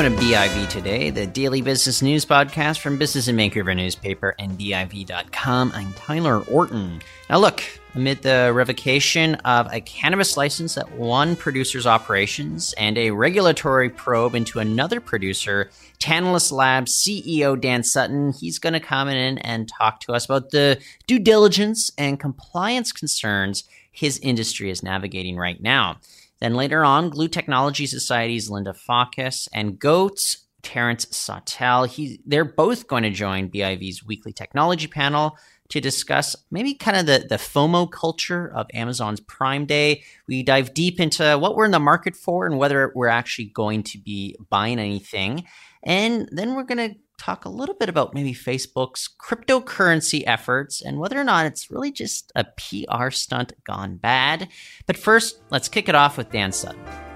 Welcome to BIV Today, the daily business news podcast from Business in Vancouver newspaper and BIV.com. I'm Tyler Orton. Now, look, amid the revocation of a cannabis license at one producer's operations and a regulatory probe into another producer, Tantalus Labs CEO Dan Sutton, he's going to come in and talk to us about the due diligence and compliance concerns his industry is navigating right now. Then later on, Glue Technology Society's Linda Faucus and Goat's Terrence Sautel. He, they're both going to join BIV's weekly technology panel to discuss maybe kind of the, the FOMO culture of Amazon's Prime Day. We dive deep into what we're in the market for and whether we're actually going to be buying anything. And then we're going to talk a little bit about maybe Facebook's cryptocurrency efforts and whether or not it's really just a PR stunt gone bad. But first, let's kick it off with Dan Sutton.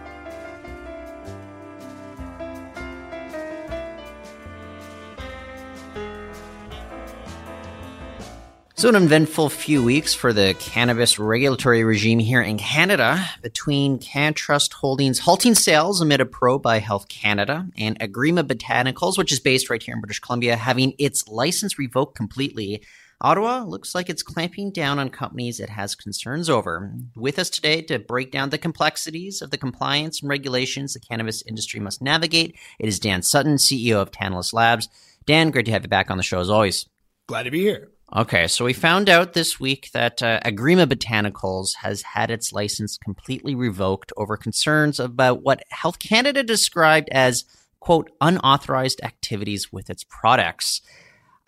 So, an eventful few weeks for the cannabis regulatory regime here in Canada between CannTrust Holdings halting sales amid a probe by Health Canada and Agrima Botanicals, which is based right here in British Columbia, having its license revoked completely. Ottawa looks like it's clamping down on companies it has concerns over. With us today to break down the complexities of the compliance and regulations the cannabis industry must navigate, it is Dan Sutton, CEO of Tantalus Labs. Dan, great to have you back on the show as always. Glad to be here. Okay, so we found out this week that uh, Agrima Botanicals has had its license completely revoked over concerns about what Health Canada described as, quote, unauthorized activities with its products.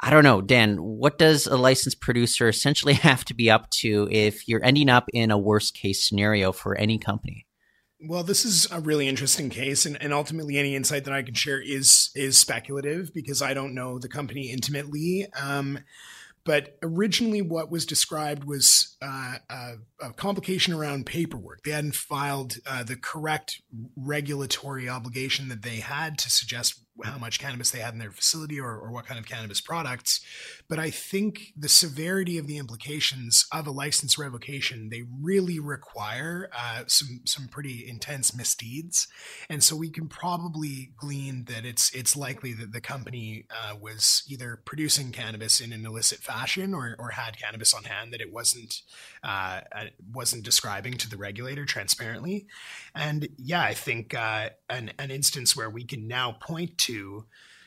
I don't know, Dan, what does a licensed producer essentially have to be up to if you're ending up in a worst case scenario for any company? Well, this is a really interesting case, and, and ultimately, any insight that I can share is is speculative because I don't know the company intimately. Um, but originally, what was described was uh, a, a, complication around paperwork. They hadn't filed uh, the correct regulatory obligation that they had to suggest how much cannabis they had in their facility or, or what kind of cannabis products. But I think the severity of the implications of a license revocation, they really require uh, some some pretty intense misdeeds. And so we can probably glean that it's it's likely that the company uh, was either producing cannabis in an illicit fashion or, or had cannabis on hand that it wasn't uh, wasn't describing to the regulator transparently. And yeah, I think uh, an, an instance where we can now point to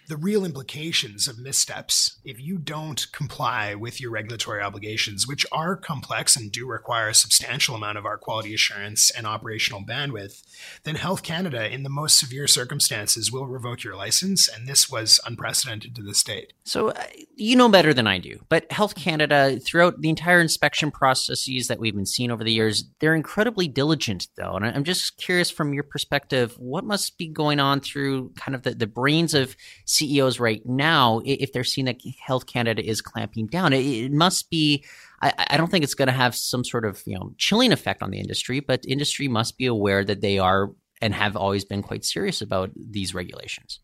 the real implications of missteps if you don't comply with your regulatory obligations, which are complex and do require a substantial amount of our quality assurance and operational bandwidth, then Health Canada, in the most severe circumstances, will revoke your license. And this was unprecedented to the state. So uh, you know better than I do, but Health Canada, throughout the entire inspection processes that we've been seeing over the years, they're incredibly diligent, though. And I'm just curious from your perspective, what must be going on through kind of the, the brains of CEOs right now, if they're seeing that Health Canada is clamping down, it, it must be. I, I, don't think it's going to have some sort of you know chilling effect on the industry, but industry must be aware that they are and have always been quite serious about these regulations.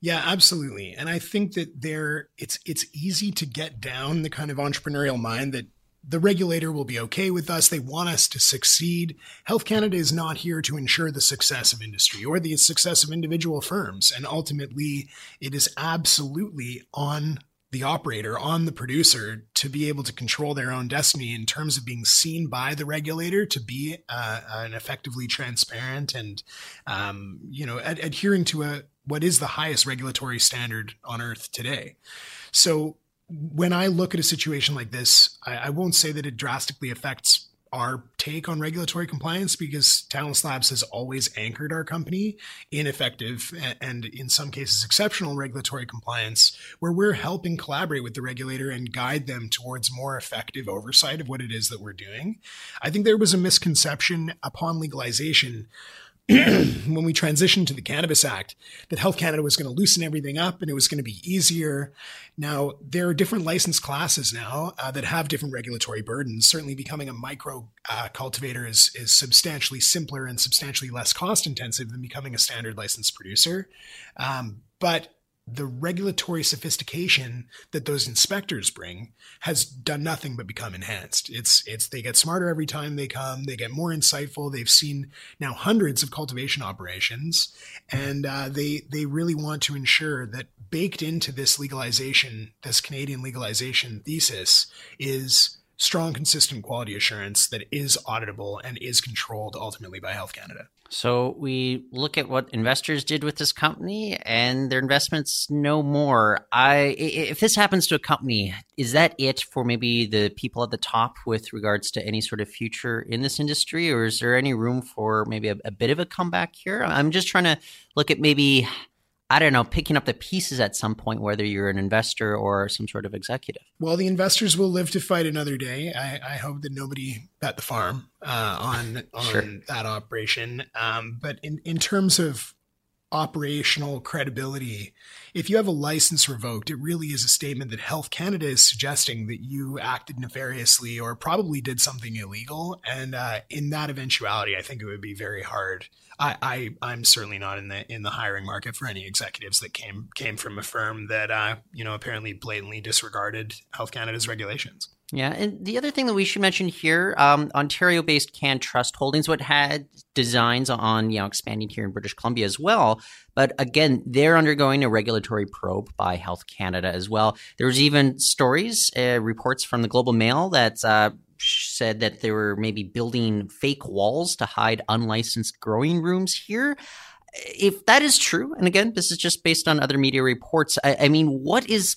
Yeah, absolutely. And I think that there it's it's easy to get down the kind of entrepreneurial mind that the regulator will be okay with us. They want us to succeed. Health Canada is not here to ensure the success of industry or the success of individual firms. And ultimately, it is absolutely on the operator, on the producer to be able to control their own destiny in terms of being seen by the regulator to be uh, an effectively transparent and, um, you know, ad- adhering to a what is the highest regulatory standard on earth today. So when I look at a situation like this, I, I, won't say that it drastically affects our take on regulatory compliance because Tantalus Labs has always anchored our company in effective and in some cases exceptional regulatory compliance, where we're helping collaborate with the regulator and guide them towards more effective oversight of what it is that we're doing. I think there was a misconception upon legalization when we transitioned to the Cannabis Act that Health Canada was going to loosen everything up and it was going to be easier. Now, there are different license classes now uh, that have different regulatory burdens. Certainly, becoming a micro uh, cultivator is, is substantially simpler and substantially less cost intensive than becoming a standard licensed producer. Um, but the regulatory sophistication that those inspectors bring has done nothing but become enhanced. It's it's they get smarter every time they come. They get more insightful. They've seen now hundreds of cultivation operations, and uh, they they really want to ensure that baked into this legalization, this Canadian legalization thesis, is strong, consistent quality assurance that is auditable and is controlled ultimately by Health Canada. So we look at what investors did with this company and their investments no more. I if this happens to a company, is that it for maybe the people at the top with regards to any sort of future in this industry or is there any room for maybe a, a bit of a comeback here? I'm just trying to look at maybe I don't know, picking up the pieces at some point, whether you're an investor or some sort of executive? Well, the investors will live to fight another day. I, I hope that nobody bet the farm uh, on on sure. that operation. Um, but in, in terms of operational credibility, if you have a license revoked, it really is a statement that Health Canada is suggesting that you acted nefariously or probably did something illegal. And uh, in that eventuality, I think it would be very hard I, I am certainly not in the in the hiring market for any executives that came came from a firm that uh, you know apparently blatantly disregarded Health Canada's regulations. Yeah, and the other thing that we should mention here, um, Ontario-based CannTrust Holdings, what had designs on you know expanding here in British Columbia as well, but again, they're undergoing a regulatory probe by Health Canada as well. There's even stories, uh, reports from the Globe and Mail that uh, said that they were maybe building fake walls to hide unlicensed growing rooms here. If that is true, and again, this is just based on other media reports, I, I mean, what is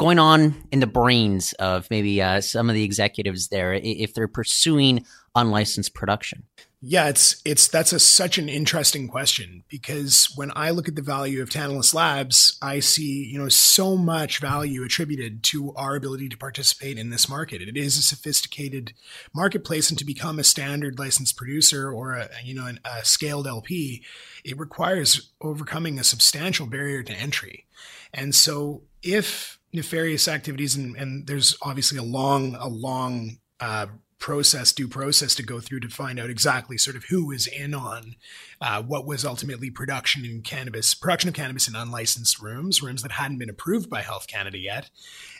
going on in the brains of maybe uh, some of the executives there if they're pursuing unlicensed production? Yeah, it's it's that's a such an interesting question because when I look at the value of Tantalus Labs, I see you know so much value attributed to our ability to participate in this market. It is a sophisticated marketplace, and to become a standard licensed producer or a you know an, a scaled LP, it requires overcoming a substantial barrier to entry. And so, if nefarious activities and, and there's obviously a long a long uh, process, due process to go through to find out exactly sort of who was in on uh, what was ultimately production in cannabis, production of cannabis in unlicensed rooms, rooms that hadn't been approved by Health Canada yet.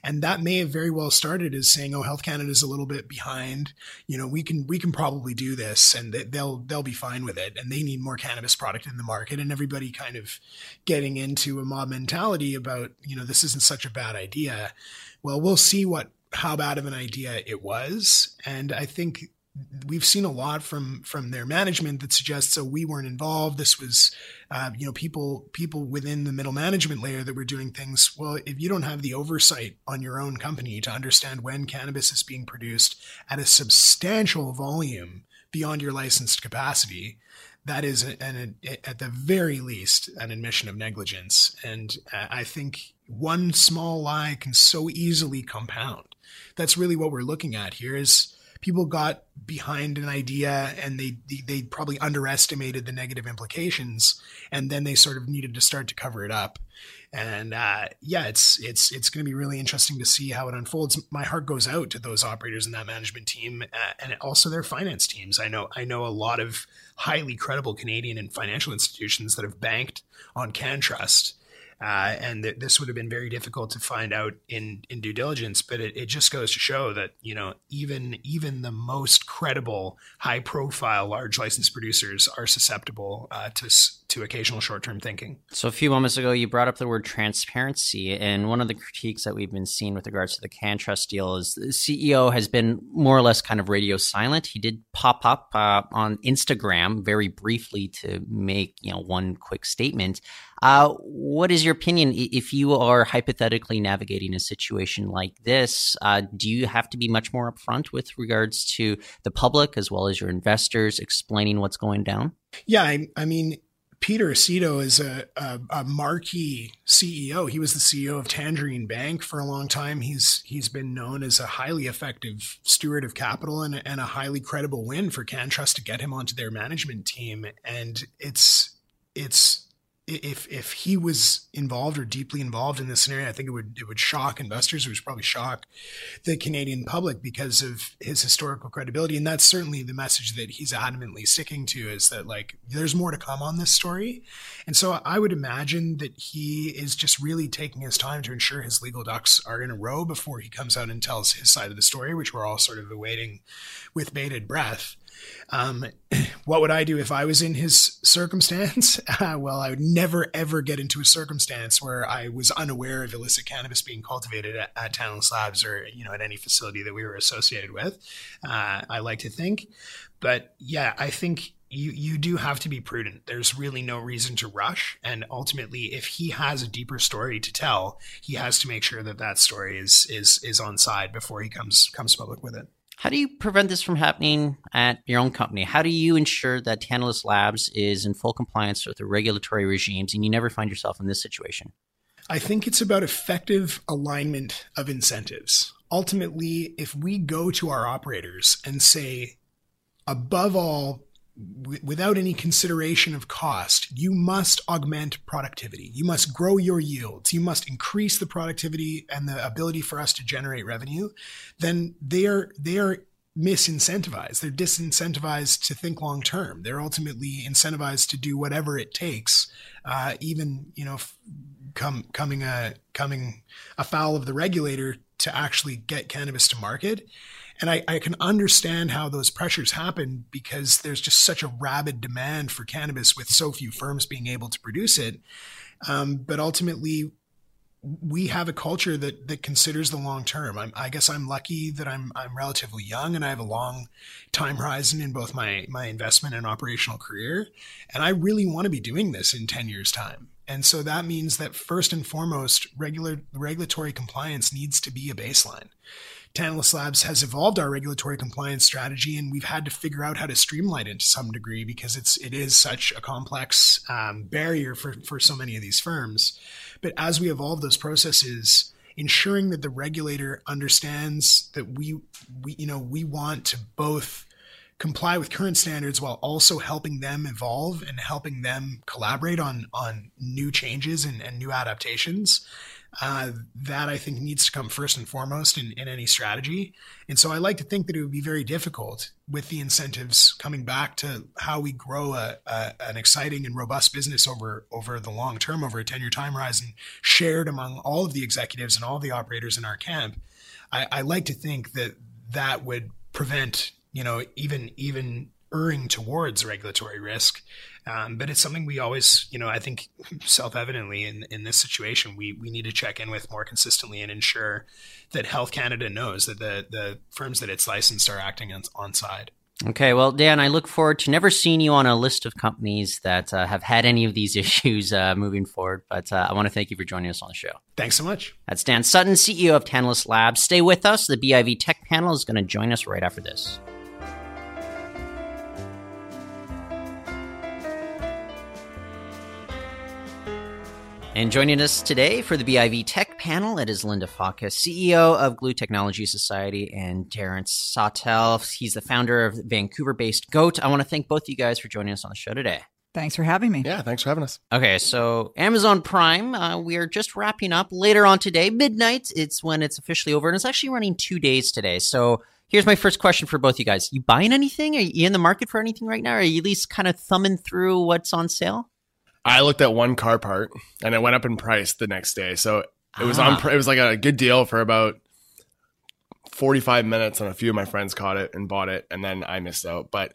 And that may have very well started as saying, "Oh, Health Canada is a little bit behind. You know, we can we can probably do this, and they'll they'll be fine with it. And they need more cannabis product in the market, and everybody kind of getting into a mob mentality about, you know, this isn't such a bad idea." Well, we'll see what how bad of an idea it was. And I think we've seen a lot from from their management that suggests so we weren't involved. This was, uh, you know, people people within the middle management layer that were doing things. Well, if you don't have the oversight on your own company to understand when cannabis is being produced at a substantial volume beyond your licensed capacity, that is an, an, at the very least an admission of negligence. And uh, I think one small lie can so easily compound. That's really what we're looking at here is people got behind an idea and they, they, probably underestimated the negative implications and then they sort of needed to start to cover it up. And uh, yeah it's it's it's going to be really interesting to see how it unfolds. My heart goes out to those operators and that management team uh, and also their finance teams. I know i know a lot of highly credible canadian and financial institutions that have banked on CannTrust uh, and th- this would have been very difficult to find out in, in due diligence. But it, it just goes to show that you know even even the most credible, high profile, large license producers are susceptible uh, to to occasional short term thinking. So a few moments ago, you brought up the word transparency, and one of the critiques that we've been seeing with regards to the CannTrust deal is the CEO has been more or less kind of radio silent. He did pop up uh, on Instagram very briefly to make you know one quick statement. Uh, what is your opinion if you are hypothetically navigating a situation like this? Uh, do you have to be much more upfront with regards to the public as well as your investors explaining what's going down? Yeah, I, I mean, Peter Aceto is a, a, a, marquee CEO. He was the CEO of Tangerine Bank for a long time. He's he's been known as a highly effective steward of capital and, and a highly credible win for CannTrust to get him onto their management team. And it's it's if if he was involved or deeply involved in this scenario, I think it would it would shock investors. It would probably shock the Canadian public because of his historical credibility, and that's certainly the message that he's adamantly sticking to is that like there's more to come on this story, and so I would imagine that he is just really taking his time to ensure his legal ducks are in a row before he comes out and tells his side of the story, which we're all sort of awaiting with bated breath. Um, what would I do if I was in his circumstance? Uh, well, I would never ever get into a circumstance where I was unaware of illicit cannabis being cultivated at, at Tantalus Labs or you know at any facility that we were associated with. Uh, I like to think, but yeah, I think you you do have to be prudent. There's really no reason to rush, and ultimately, if he has a deeper story to tell, he has to make sure that that story is is is on side before he comes comes public with it. How do you prevent this from happening at your own company? How do you ensure that Tantalus Labs is in full compliance with the regulatory regimes and you never find yourself in this situation? I think it's about effective alignment of incentives. Ultimately, if we go to our operators and say, above all, w- without any consideration of cost, you must augment productivity. You must grow your yields. You must increase the productivity and the ability for us to generate revenue. Then they are they are misincentivized. They're disincentivized to think long term. They're ultimately incentivized to do whatever it takes, uh, even you know, f- come coming a coming afoul of the regulator to actually get cannabis to market. And I, I, can understand how those pressures happen because there's just such a rabid demand for cannabis with so few firms being able to produce it. Um, but ultimately, we have a culture that that considers the long term. I'm, i guess I'm lucky that I'm I'm relatively young and I have a long time horizon in both my my investment and operational career, and I really want to be doing this in ten years' time. And so that means that first and foremost, regular regulatory compliance needs to be a baseline. Tantalus Labs has evolved our regulatory compliance strategy, and we've had to figure out how to streamline it to some degree because it's it is such a complex um, barrier for for so many of these firms. But as we evolve those processes, ensuring that the regulator understands that we we you know we want to both comply with current standards while also helping them evolve and helping them collaborate on on new changes and, and new adaptations uh, that I think needs to come first and foremost in, in any strategy. And so I like to think that it would be very difficult with the incentives coming back to how we grow a, a, an exciting and robust business over over the long term, over a 10 year time horizon, shared among all of the executives and all the operators in our camp. I, I like to think that that would prevent, you know, even even erring towards regulatory risk. Um, but it's something we always, you know, I think self evidently in, in this situation, we, we need to check in with more consistently and ensure that Health Canada knows that the, the firms that it's licensed are acting on, on side. Okay, well, Dan, I look forward to never seeing you on a list of companies that uh, have had any of these issues uh, moving forward. But uh, I want to thank you for joining us on the show. Thanks so much. That's Dan Sutton, CEO of Tantalus Labs. Stay with us. The BIV Tech panel is going to join us right after this. And joining us today for the BIV Tech panel, it is Linda Faca, CEO of Glue Technology Society, and Terrence Sawtelle. He's the founder of Vancouver based GOAT. I want to thank both of you guys for joining us on the show today. Thanks for having me. Yeah, thanks for having us. Okay, so Amazon Prime, uh, we are just wrapping up later on today, midnight. It's when it's officially over, and it's actually running two days today. So here's my first question for both you guys: You buying anything? Are you in the market for anything right now? Are you at least kind of thumbing through what's on sale? I looked at one car part and it went up in price the next day. So it was ah. on. It was like a good deal for about forty five minutes, and a few of my friends caught it and bought it, and then I missed out. But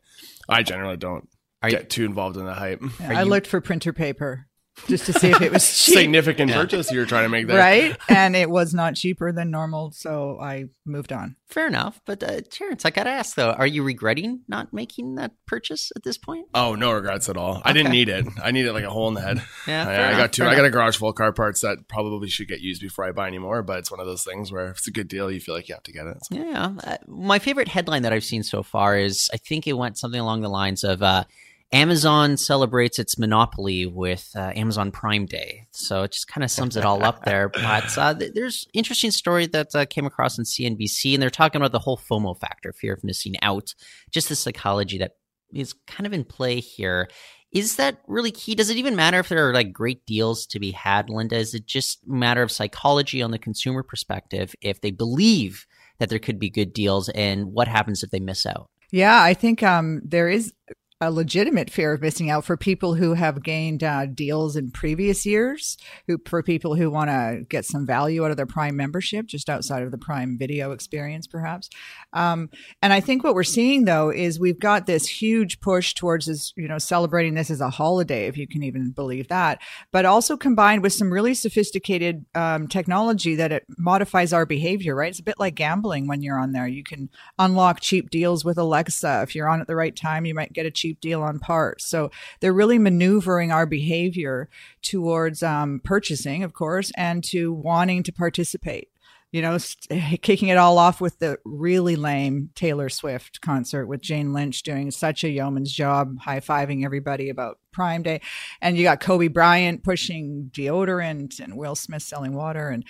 I generally don't Are get you, too involved in the hype. Yeah, I you, looked for printer paper just to see if it was cheap. significant purchase you're trying to make there, right? And it was not cheaper than normal, so I moved on. Fair enough, but uh, Terrence, I gotta ask though, are you regretting not making that purchase at this point? Oh, no regrets at all. Okay. I didn't need it. I needed like a hole in the head. Yeah, I, I got two. I got a garage full of car parts that probably should get used before I buy any more. But it's one of those things where if it's a good deal, you feel like you have to get it. So. Yeah, uh, my favorite headline that I've seen so far is I think it went something along the lines of. Uh, Amazon celebrates its monopoly with uh, Amazon Prime Day, so it just kind of sums it all up there. But uh, there's interesting story that uh, came across in CNBC, and they're talking about the whole FOMO factor, fear of missing out, just the psychology that is kind of in play here. is that really key? Does it even matter if there are like great deals to be had, Linda? Is it just a matter of psychology on the consumer perspective if they believe that there could be good deals and what happens if they miss out? Yeah, I think um, there is a legitimate fear of missing out for people who have gained uh, deals in previous years, who for people who want to get some value out of their Prime membership, just outside of the Prime video experience, perhaps. Um, and I think what we're seeing though is we've got this huge push towards this, you know, celebrating this as a holiday, if you can even believe that, but also combined with some really sophisticated um, technology that it modifies our behavior. Right? It's a bit like gambling when you're on there. You can unlock cheap deals with Alexa. If you're on at the right time, you might get a cheap cheap deal on parts. So they're really maneuvering our behavior towards um, purchasing, of course, and to wanting to participate. You know, kicking it all off with the really lame Taylor Swift concert with Jane Lynch doing such a yeoman's job, high fiving everybody about Prime Day. And you got Kobe Bryant pushing deodorant and Will Smith selling water. And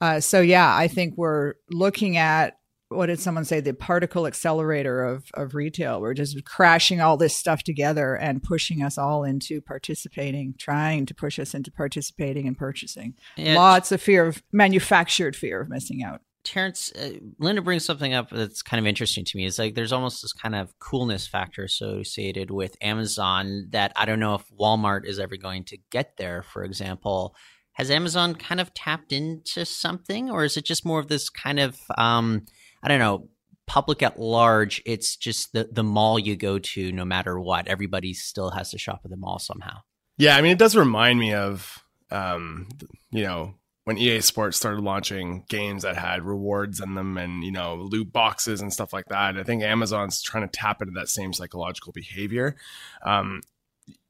uh, so, yeah, I think we're looking at what did someone say the particle accelerator of of retail we're just crashing all this stuff together and pushing us all into participating trying to push us into participating and purchasing yeah. lots of fear of manufactured fear of missing out Terrence, uh, Linda brings something up that's kind of interesting to me. It's like there's almost this kind of coolness factor associated with Amazon that I don't know if Walmart is ever going to get there. For example, has Amazon kind of tapped into something, or is it just more of this kind of um, I don't know, public at large, it's just the the mall you go to, no matter what. Everybody still has to shop at the mall somehow. Yeah, I mean, it does remind me of, um, you know, when EA Sports started launching games that had rewards in them and you know loot boxes and stuff like that. I think Amazon's trying to tap into that same psychological behavior. Um,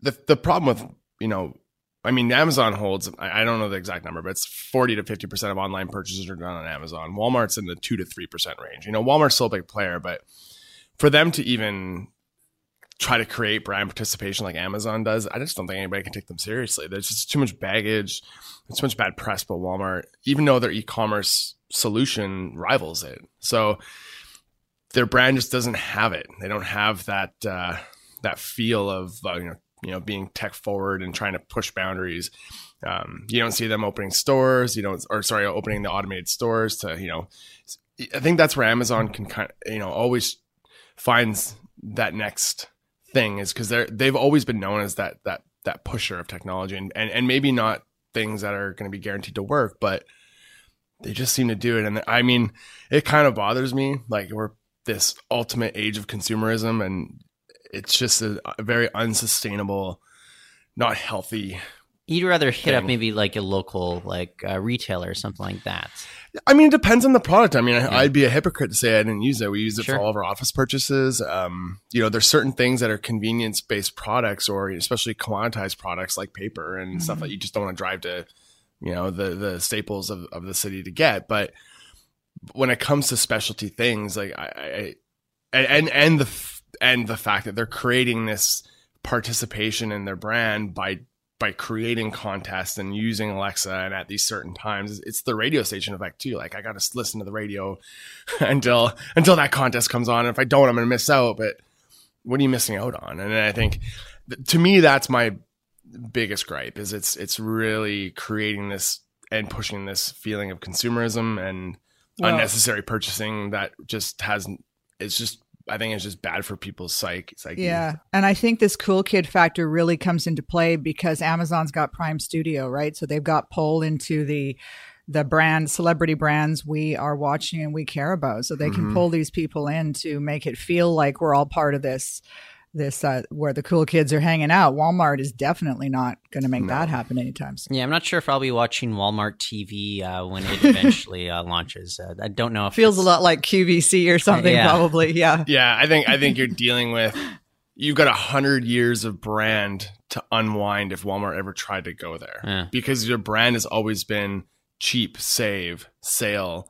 the the problem with you know I mean, Amazon holds, I don't know the exact number, but it's 40 to 50% of online purchases are done on Amazon. Walmart's in the 2 to 3% range. You know, Walmart's still a big player, but for them to even try to create brand participation like Amazon does, I just don't think anybody can take them seriously. There's just too much baggage, too much bad press about Walmart, even though their e commerce solution rivals it. So their brand just doesn't have it. They don't have that, uh, that feel of, uh, you know, you know being tech forward and trying to push boundaries. Um, you don't see them opening stores. You don't, or sorry, opening the automated stores to you know. I think that's where Amazon can kind of you know always finds that next thing is because they're they've always been known as that that that pusher of technology and and, and maybe not things that are going to be guaranteed to work, but they just seem to do it. And I mean, it kind of bothers me. Like we're this ultimate age of consumerism, and it's just a, a very unsustainable, not healthy. You'd rather hit thing. up maybe like a local like uh, retailer or something like that. I mean, it depends on the product. I mean, yeah. I'd be a hypocrite to say I didn't use it. We use it sure. for all of our office purchases. Um, you know, there's certain things that are convenience based products or especially commoditized products like paper and mm-hmm. stuff that you just don't want to drive to, you know, the the staples of, of the city to get. But when it comes to specialty things, like I, I and and the and the fact that they're creating this participation in their brand by by creating contests and using Alexa and at these certain times it's the radio station effect too. Like I got to listen to the radio until until that contest comes on. And if I don't I'm going to miss out but what are you missing out on? And I think to me that's my biggest gripe is it's it's really creating this and pushing this feeling of consumerism and well, unnecessary purchasing that just hasn't it's just I think it's just bad for people's psyche. psyche. Yeah. And I think this cool kid factor really comes into play because Amazon's got Prime Studio, right? So they've got pull into the the brand celebrity brands we are watching and we care about. So they can mm-hmm. pull these people in to make it feel like we're all part of this this uh, where the cool kids are hanging out. Walmart is definitely not going to make no. that happen anytime soon. Yeah, I'm not sure if I'll be watching Walmart TV uh, when it eventually uh, launches. Uh, I don't know. if Feels a lot like QVC or something, yeah. probably. Yeah. Yeah, I think I think you're dealing with you've got a hundred years of brand to unwind if Walmart ever tried to go there yeah. because your brand has always been cheap, save, sale,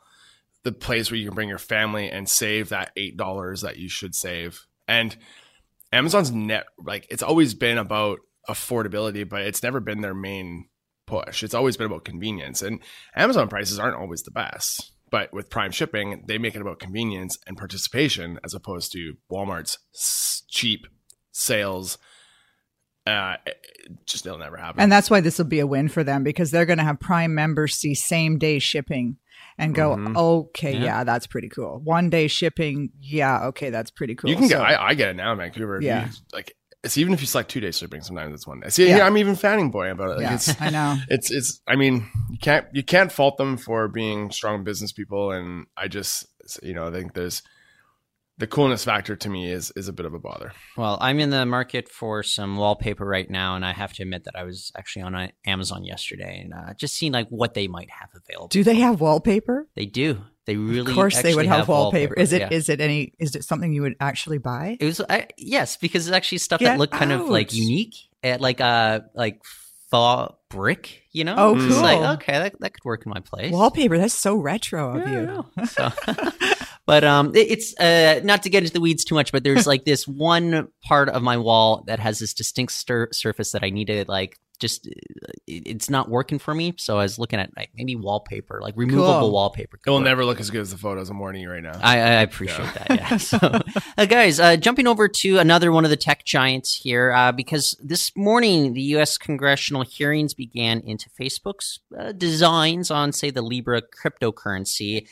the place where you can bring your family and save that eight dollars that you should save and Amazon's net like it's always been about affordability, but it's never been their main push. It's always been about convenience. And Amazon prices aren't always the best. But with Prime shipping, they make it about convenience and participation as opposed to Walmart's cheap sales uh, just it'll never happen. And that's why this will be a win for them because they're going to have Prime members see same day shipping and go, Mhm. okay, Yeah. yeah. that's pretty cool. One day shipping, yeah, okay, that's pretty cool. you can get. I, I get it now in Vancouver. If you- Yeah. like it's even if you select two days shipping, sometimes it's one day. See, Yeah. yeah, I'm even fanning boy about it. Like yeah, it's I know. it's it's. I mean, you can't you can't fault them for being strong business people, and I just you know I think there's the coolness factor to me is is a bit of a bother. Well, I'm in the market for some wallpaper right now, and I have to admit that I was actually on uh, Amazon yesterday and uh, just seeing like what they might have available. Do they have wallpaper? They do. They really. of course, they would actually have, wallpaper. Is it? yeah. Is it any? Is it something you would actually buy? It was I, yes, because it's actually stuff Get that looked kind of like unique, at like uh like faux brick. You know, Oh, It's like cool. okay, that, that could work in my place. Wallpaper. That's so retro of Yeah, I you. know. So, but um, it- it's uh not to get into the weeds too much, but there's like this one part of my wall that has this distinct stir- surface that I need to like just uh, it's not working for me. So I was looking at like maybe wallpaper, like removable Cool. wallpaper. It will never look as good as the photos I'm warning you right now. I, I appreciate that. Yeah. So, uh, guys, uh, jumping over to another one of the tech giants here, uh, because this morning the U.S. congressional hearings began into Facebook's uh, designs on, say, the Libra cryptocurrency.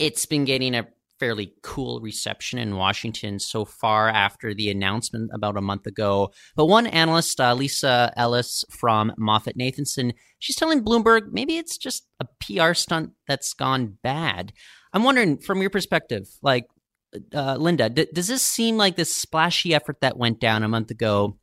It's been getting a fairly cool reception in Washington so far after the announcement about a month ago. But one analyst, uh, Lisa Ellis from Moffett Nathanson, she's telling Bloomberg maybe it's just a PR stunt that's gone bad. I'm wondering, from your perspective, like uh, Linda, d- does this seem like this splashy effort that went down a month ago?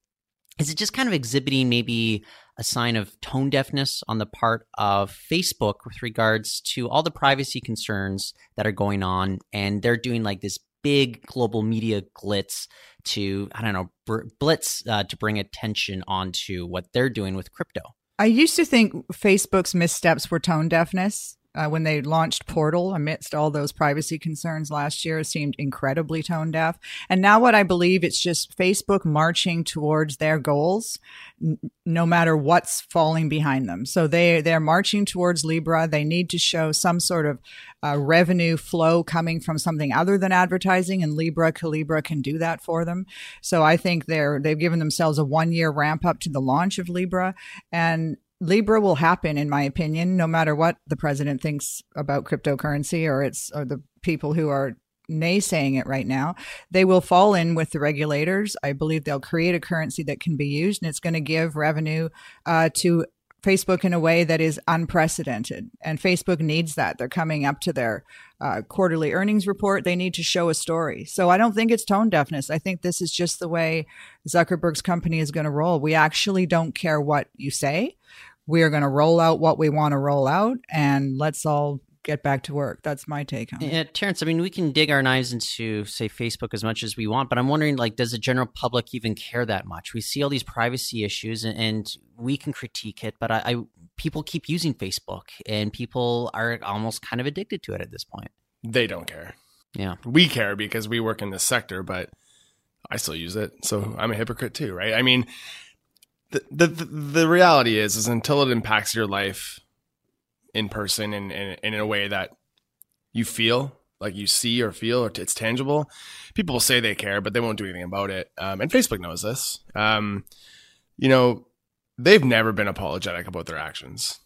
Is it just kind of exhibiting maybe a sign of tone deafness on the part of Facebook with regards to all the privacy concerns that are going on? And they're doing like this big global media glitz to, I don't know, br- blitz uh, to bring attention onto what they're doing with crypto. I used to think Facebook's missteps were tone deafness. Uh, when they launched Portal amidst all those privacy concerns last year, seemed incredibly tone deaf. And now, what I believe it's just Facebook marching towards their goals, n- no matter what's falling behind them. So they they're marching towards Libra. They need to show some sort of uh, revenue flow coming from something other than advertising, and Libra Calibra can do that for them. So I think they're they've given themselves a one year ramp up to the launch of Libra, and Libra will happen, in my opinion, no matter what the president thinks about cryptocurrency or it's or the people who are naysaying it right now. They will fall in with the regulators. I believe they'll create a currency that can be used, and it's going to give revenue uh, to Facebook in a way that is unprecedented. And Facebook needs that. They're coming up to their uh, quarterly earnings report. They need to show a story. So I don't think it's tone deafness. I think this is just the way Zuckerberg's company is going to roll. We actually don't care what you say. We are going to roll out what we want to roll out, and let's all get back to work. That's my take on it. Yeah, Terrence, I mean, we can dig our knives into, say, Facebook as much as we want, but I'm wondering, like, does the general public even care that much? We see all these privacy issues, and, and we can critique it, but I, I people keep using Facebook, and people are almost kind of addicted to it at this point. They don't care. Yeah, We care because we work in this sector, but I still use it. So I'm a hypocrite too, right? I mean, the the the reality is is until it impacts your life in person and, and, and in a way that you feel like you see or feel or it's tangible people will say they care but they won't do anything about it. Um, and facebook knows this. Um, you know they've never been apologetic about their actions.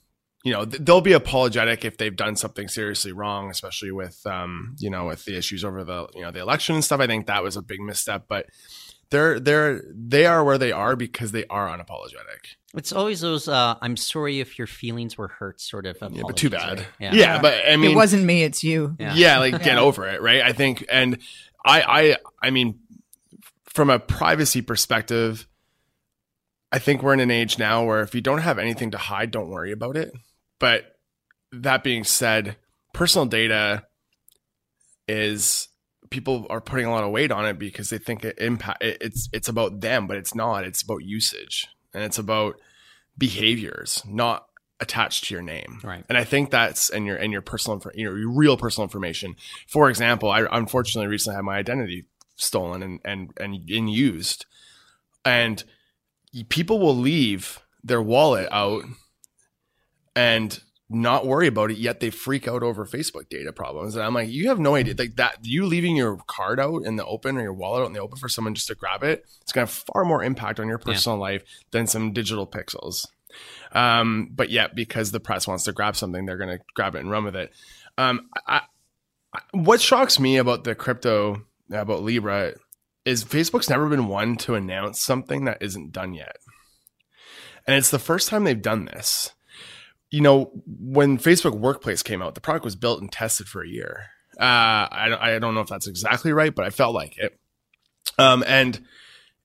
You know th- they'll be apologetic if they've done something seriously wrong especially with um, you know with the issues over the you know the election and stuff. I think that was a big misstep but they're they're they are where they are because they are unapologetic it's always those uh, "I'm sorry if your feelings were hurt" sort of. yeah but too bad right? yeah, Yeah. but i mean it wasn't me, it's you. Yeah. yeah, like get over it right i think and i i i mean from a privacy perspective i think we're in an age now where if you don't have anything to hide don't worry about it but that being said personal data is people are putting a lot of weight on it because they think it impact it, it's it's about them but it's not it's about usage and it's about behaviors not attached to your name Right. and I think that's and your and your personal infor- you know your real personal information. For example, I unfortunately recently had my identity stolen and and and, and used, and people will leave their wallet out, and not worry about it yet they freak out over facebook data problems. And i'm like you have no idea. Like that you leaving your card out in the open or your wallet out in the open for someone just to grab it it's going to have far more impact on your personal yeah. life than some digital pixels. Um, but yet because the press wants to grab something they're going to grab it and run with it. Um, I, I, what shocks me about the crypto about libra is facebook's never been one to announce something that isn't done yet. And it's the first time they've done this you know, when Facebook Workplace came out, the product was built and tested for a year. Uh, I, I don't know if that's exactly right, but I felt like it. Um, and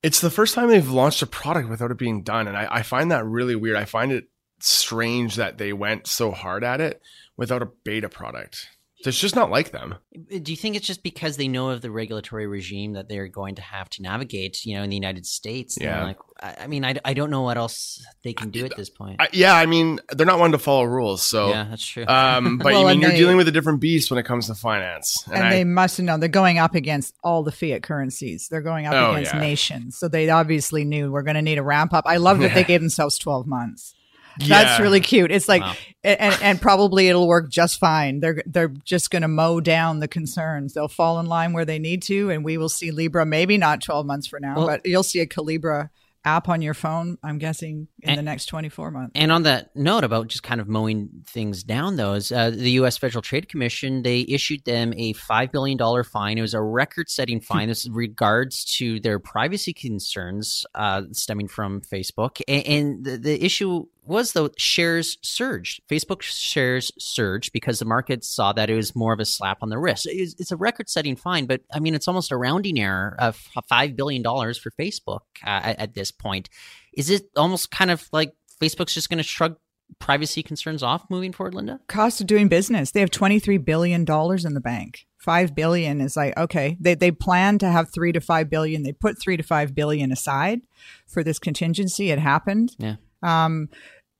it's the first time they've launched a product without it being done. And I, I find that really weird. I find it strange that they went so hard at it without a beta product. It's just not like them. Do you think it's just because they know of the regulatory regime that they're going to have to navigate, you know, in the United States? Yeah. Like, I mean, I, I don't know what else they can do at this point. I, yeah, I mean, they're not one to follow rules, so yeah, that's true. Um, but well, I mean, you're they, dealing with a different beast when it comes to finance, and, and I, they must know they're going up against all the fiat currencies. They're going up oh, against yeah. nations, so they obviously knew we're going to need a ramp up. I love that yeah. they gave themselves 12 months. Yeah. That's really cute. It's like, wow. and, and probably it'll work just fine. They're they're just going to mow down the concerns. They'll fall in line where they need to, and we will see Libra. Maybe not twelve months from now, well, but you'll see a Calibra app on your phone, I'm guessing, in and, the next 24 months. And on that note about just kind of mowing things down, those uh, the U.S. Federal Trade Commission, they issued them a $5 billion fine. It was a record setting fine. this regards to their privacy concerns uh, stemming from Facebook. And, and the, the issue was though shares surged. Facebook shares surged because the market saw that it was more of a slap on the wrist. It's, it's a record-setting fine, but I mean, it's almost a rounding error of five billion dollars for Facebook uh, at, at, this point. Is it almost kind of like Facebook's just going to shrug privacy concerns off moving forward, Linda? Cost of doing business. They have twenty-three billion dollars in the bank. Five billion is like okay. They they plan to have three to five billion. They put three to five billion aside for this contingency. It happened. Yeah. Um,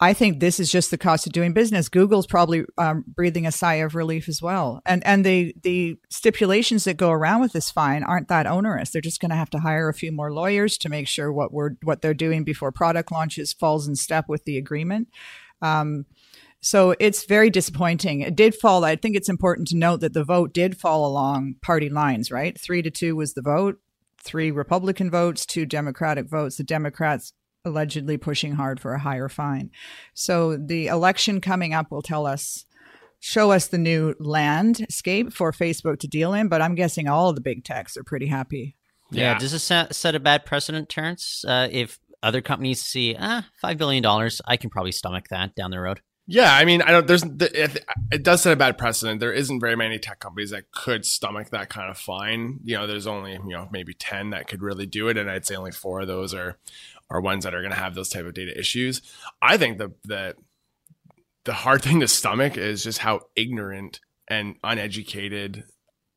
I think this is just the cost of doing business. Google's probably um, breathing a sigh of relief as well. And and the the stipulations that go around with this fine aren't that onerous. They're just going to have to hire a few more lawyers to make sure what we're what they're doing before product launches falls in step with the agreement. Um, so it's very disappointing. It did fall. I think it's important to note that the vote did fall along party lines. Right, three to two was the vote. Three Republican votes, two Democratic votes. The Democrats allegedly pushing hard for a higher fine. So the election coming up will tell us show us the new landscape for Facebook to deal in, but I'm guessing all the big techs are pretty happy. Yeah, yeah. does this set, set a bad precedent, Terrence? Uh, if other companies see, ah, $5 billion, I can probably stomach that down the road. Yeah, I mean, I don't. There's it, it, does set a bad precedent. There isn't very many tech companies that could stomach that kind of fine. You know, there's only you know maybe ten that could really do it, and I'd say only four of those are are ones that are going to have those type of data issues. I think the the the hard thing to stomach is just how ignorant and uneducated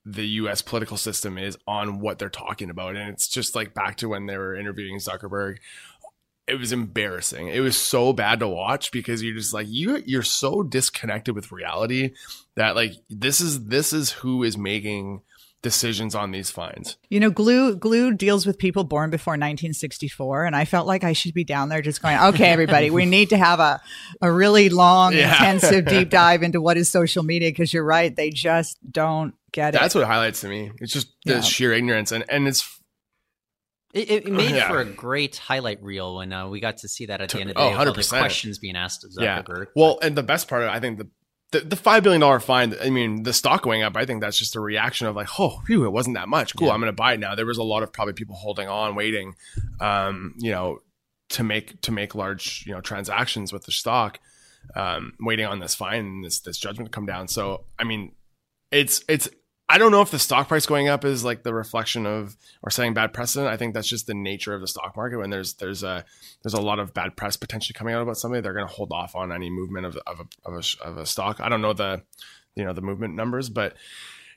the US political system is on what they're talking about. And it's just like back to when they were interviewing Zuckerberg. It was embarrassing. It was so bad to watch because you're just like you you're so disconnected with reality that like this is this is who is making decisions on these fines. You know, Glue Glue deals with people born before 1964, and I felt like I should be down there just going, "Okay, everybody, we need to have a a really long, yeah. intensive deep dive into what is social media." Because you're right, they just don't get it. That's what highlights to me. It's just the yeah. sheer ignorance, and and it's. It, it made yeah. for a great highlight reel when uh, we got to see that at the end of the day. Oh, 100%. All the questions being asked of Zuckerberg. Yeah. Well, and the best part, of it, I think the the, the five billion dollar fine. I mean, the stock going up. I think that's just a reaction of like, oh, phew, it wasn't that much. Cool, yeah. I'm going to buy it now. There was a lot of probably people holding on, waiting, um, you know, to make to make large you know transactions with the stock, um, waiting on this fine and this this judgment to come down. So, I mean, it's it's I don't know if the stock price going up is like the reflection of or setting bad precedent. I think that's just the nature of the stock market. When there's there's a there's a lot of bad press potentially coming out about somebody, they're going to hold off on any movement of of a, of a, of a stock. I don't know the you know the movement numbers, but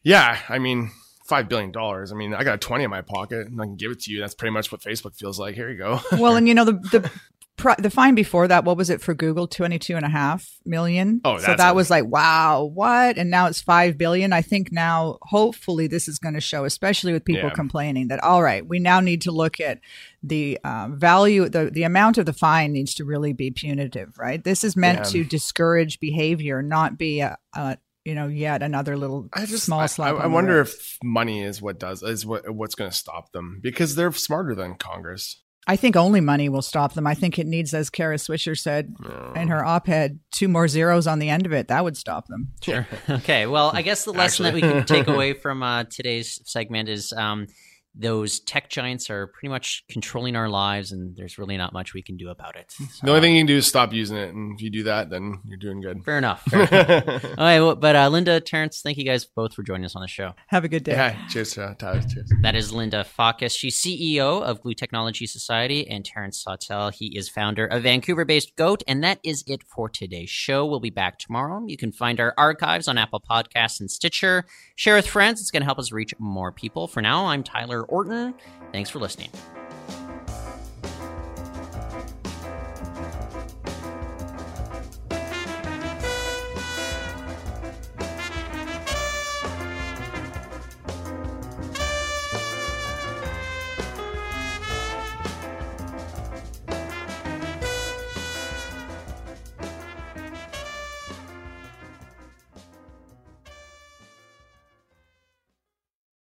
yeah, I mean five billion dollars. I mean, I got twenty in my pocket and I can give it to you. That's pretty much what Facebook feels like. Here you go. well, and you know the the the fine before that, what was it for Google? Twenty two and a half million. Oh, so that was like wow, what? And now it's five billion. I think now, hopefully, this is going to show, especially with people Yeah. complaining that all right, we now need to look at the um, value, the the amount of the fine needs to really be punitive, right? This is meant Yeah. to discourage behavior, not be a, a you know yet another little I just small slap. I, on I wonder if money is what does is what what's going to stop them because they're smarter than Congress. I think only money will stop them. I think it needs, as Kara Swisher said in her op-ed, two more zeros on the end of it. That would stop them. Sure. Okay. Well, I guess the lesson that we can take away from uh, today's segment is um, those tech giants are pretty much controlling our lives, and there's really not much we can do about it. So, The only thing you can do is stop using it, and if you do that, then you're doing good. Fair enough. Fair enough. All right. Well, but uh, Linda, Terrence, thank you guys both for joining us on the show. Have a good day. Yeah, cheers, uh, Tyler. Cheers. That is Linda Focus. She's CEO of Glue Technology Society, and Terrence Sawtell. He is founder of Vancouver-based Goat. And that is it for today's show. We'll be back tomorrow. You can find our archives on Apple Podcasts and Stitcher. Share with friends. It's going to help us reach more people. For now, I'm Orton. Thanks for listening.